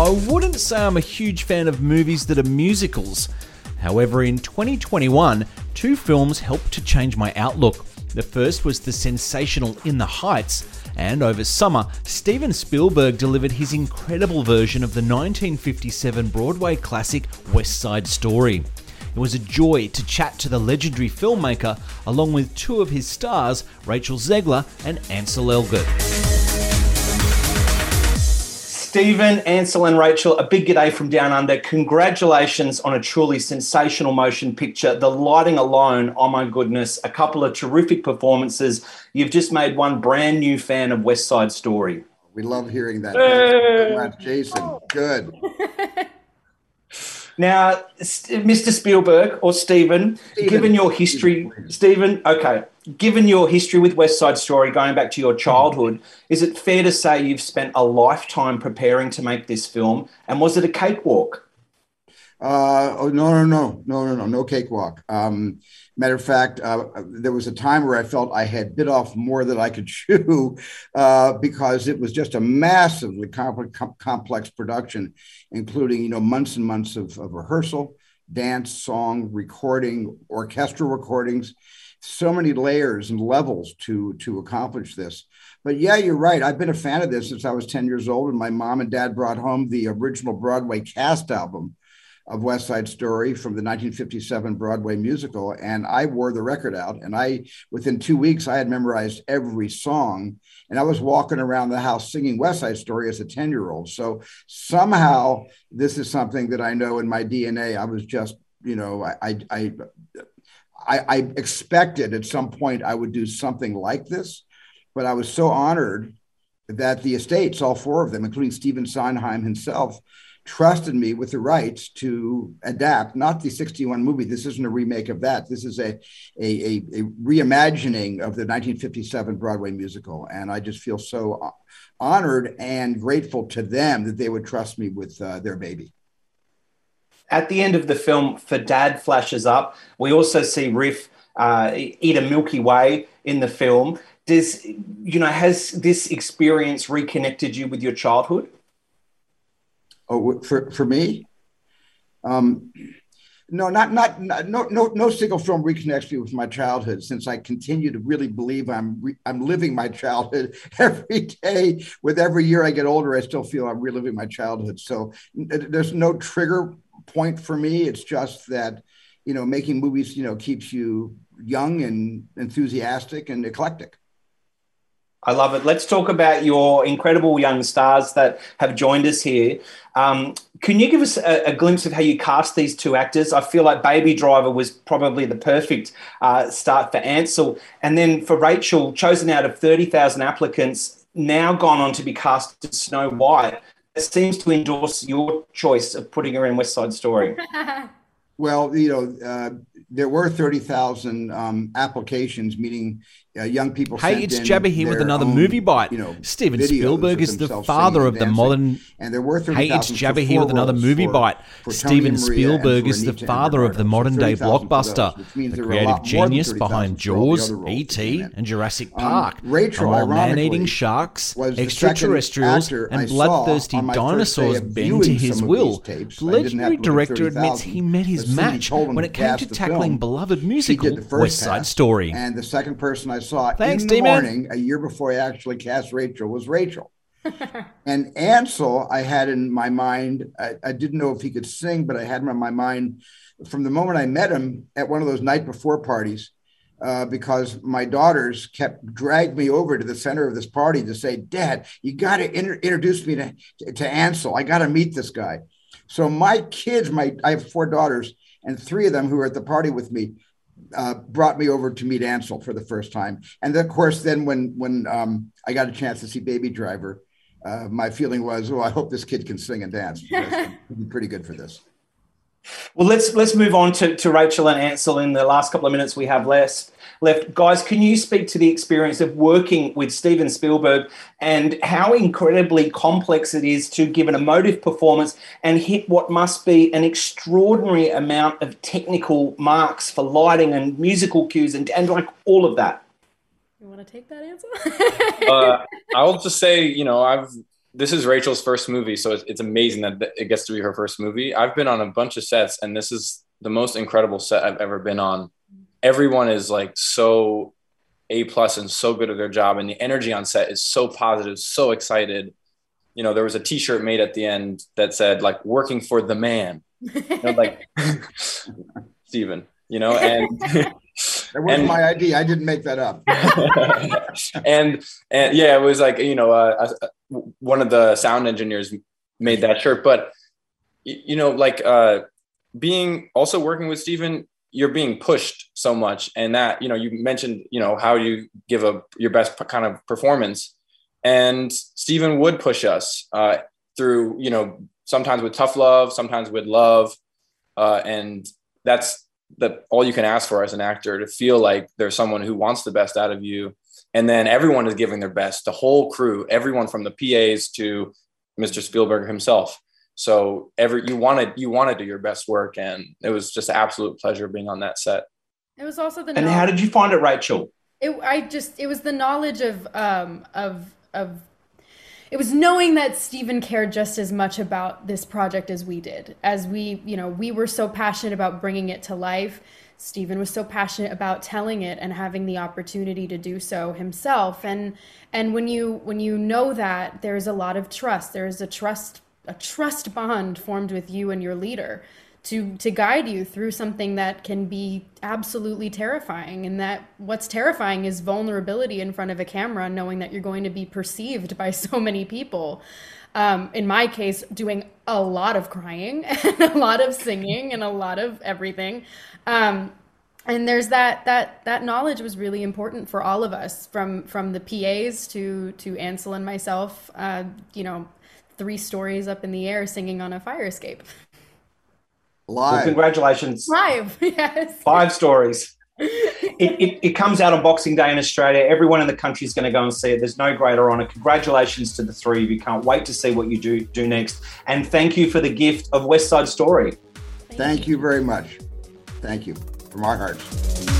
I wouldn't say I'm a huge fan of movies that are musicals. However, in 2021, two films helped to change my outlook. The first was the sensational In the Heights, and over summer, Steven Spielberg delivered his incredible version of the 1957 Broadway classic West Side Story. It was a joy to chat to the legendary filmmaker along with two of his stars, Rachel Zegler and Ansel Elgort. Steven, Ansel, and Rachel, a big g'day from Down Under. Congratulations on a truly sensational motion picture. The lighting alone, oh my goodness, a couple of terrific performances. You've just made one brand new fan of West Side Story. We love hearing that. Congrats, Jason. Good. Now, Mr. Spielberg or Steven, given your history, Steven, okay, given your history with West Side Story going back to your childhood, is it fair to say you've spent a lifetime preparing to make this film? And was it a cakewalk? Uh, oh, no, no, no, no, no, no, no cakewalk. Um, matter of fact, uh, there was a time where I felt I had bit off more than I could chew uh, because it was just a massively complex, complex production, including you know months and months of, of rehearsal, dance, song, recording, orchestral recordings, so many layers and levels to to accomplish this. But yeah, you're right. I've been a fan of this since I was 10 years old, and my mom and dad brought home the original Broadway cast album of West Side Story from the 1957 Broadway musical, and I wore the record out. And I, within two weeks, I had memorized every song, and I was walking around the house singing West Side Story as a 10 year old. So somehow, this is something that I know in my DNA. I was just, you know, I, I, I, I, I expected at some point I would do something like this, but I was so honored that the estates, all four of them, including Stephen Sondheim himself, trusted me with the rights to adapt not the 61 movie this isn't a remake of that this is a, a, a, reimagining of the 1957 broadway musical and i just feel so honored and grateful to them that they would trust me with uh, their baby At the end of the film, for Dad flashes up. We also see Riff uh, eat a Milky Way in the film. Does you know has this experience reconnected you with your childhood? Oh, for for me, um, no, not, not no no no single film reconnects me with my childhood. Since I continue to really believe I'm re, I'm living my childhood every day. With every year I get older, I still feel I'm reliving my childhood. So there's no trigger point for me. It's just that you know making movies you know keeps you young and enthusiastic and eclectic. I love it. Let's talk about your incredible young stars that have joined us here. Um, can you give us a, a, glimpse of how you cast these two actors? I feel like Baby Driver was probably the perfect uh, start for Ansel. And then for Rachel, chosen out of 30,000 applicants, now gone on to be cast as Snow White. It seems to endorse your choice of putting her in West Side Story. well, you know, uh, there were 30,000 um, applications, meaning uh, young people. Hey, it's Jabba here with another own, movie bite. You know, Steven Spielberg is the father of the modern. And there were 30, Hey, it's Jabba here with another movie for, bite. For Steven Spielberg is the father of the modern day blockbuster, those, the creative genius behind Jaws, E.T., and Jurassic um, Park. Um, Rachel, while man-eating sharks, extraterrestrials, and bloodthirsty dinosaurs bend to his will, the legendary director admits he met his match when it came to tackling beloved musical West Side Story. And the second person I saw Thanks, in the D-Man. morning, a year before I actually cast Rachel, was Rachel. and Ansel, I had in my mind, I, I, didn't know if he could sing, but I had him in my mind from the moment I met him at one of those night before parties. Uh, because my daughters kept drag me over to the center of this party to say, "Dad, you got to inter- introduce me to, to, to Ansel. I got to meet this guy." So my kids, my I have four daughters, and three of them who are at the party with me uh, brought me over to meet Ansel for the first time. And of course, then when when um, I got a chance to see Baby Driver, uh, my feeling was, oh, I hope this kid can sing and dance. Pretty good for this. Well, let's let's move on to, to Rachel and Ansel in the last couple of minutes we have left. Left, guys, can you speak to the experience of working with Steven Spielberg and how incredibly complex it is to give an emotive performance and hit what must be an extraordinary amount of technical marks for lighting and musical cues and, and like all of that? You want to take that answer? uh, I'll just say, you know, I've this is Rachel's first movie, so it's, it's amazing that it gets to be her first movie. I've been on a bunch of sets, and this is the most incredible set I've ever been on. Everyone is like so a plus and so good at their job, and the energy on set is so positive, so excited. You know, there was a T-shirt made at the end that said like "working for the man," you know, like Steven. you know, and That wasn't and, my idea. I didn't make that up. and and yeah, it was like you know, uh, uh, one of the sound engineers made that shirt. But you know, like uh, being also working with Steven, you're being pushed so much, and that you know, you mentioned you know how you give a your best kind of performance, and Steven would push us uh, through you know sometimes with tough love, sometimes with love, uh, and that's that all you can ask for as an actor to feel like there's someone who wants the best out of you. And then everyone is giving their best. The whole crew everyone from the pas to mr spielberg himself. So every you wanted you want to do your best work. And it was just an absolute pleasure being on that set. It was also the and knowledge. how did you find it rachel? It, i just it was the knowledge of um of of it was knowing that Steven cared just as much about this project as we did. As we, you know, we were so passionate about bringing it to life. Steven was so passionate about telling it and having the opportunity to do so himself. And and when you when you know that, there's a lot of trust. There's a trust a trust bond formed with you and your leader to to guide you through something that can be absolutely terrifying and that what's terrifying is vulnerability in front of a camera knowing that you're going to be perceived by so many people. Um, in my case doing a lot of crying and a lot of singing and a lot of everything. Um, and there's that that that knowledge was really important for all of us from from the PAs to to Ansel and myself uh, you know three stories up in the air singing on a fire escape Live. Well, congratulations. Live, yes. Five stories. It, it, it, comes out on Boxing Day in Australia. Everyone in the country is going to go and see it. There's no greater honour. Congratulations to the three of you. Can't wait to see what you do do next. And thank you for the gift of West Side Story. Thank, thank you. you very much. Thank you from our hearts.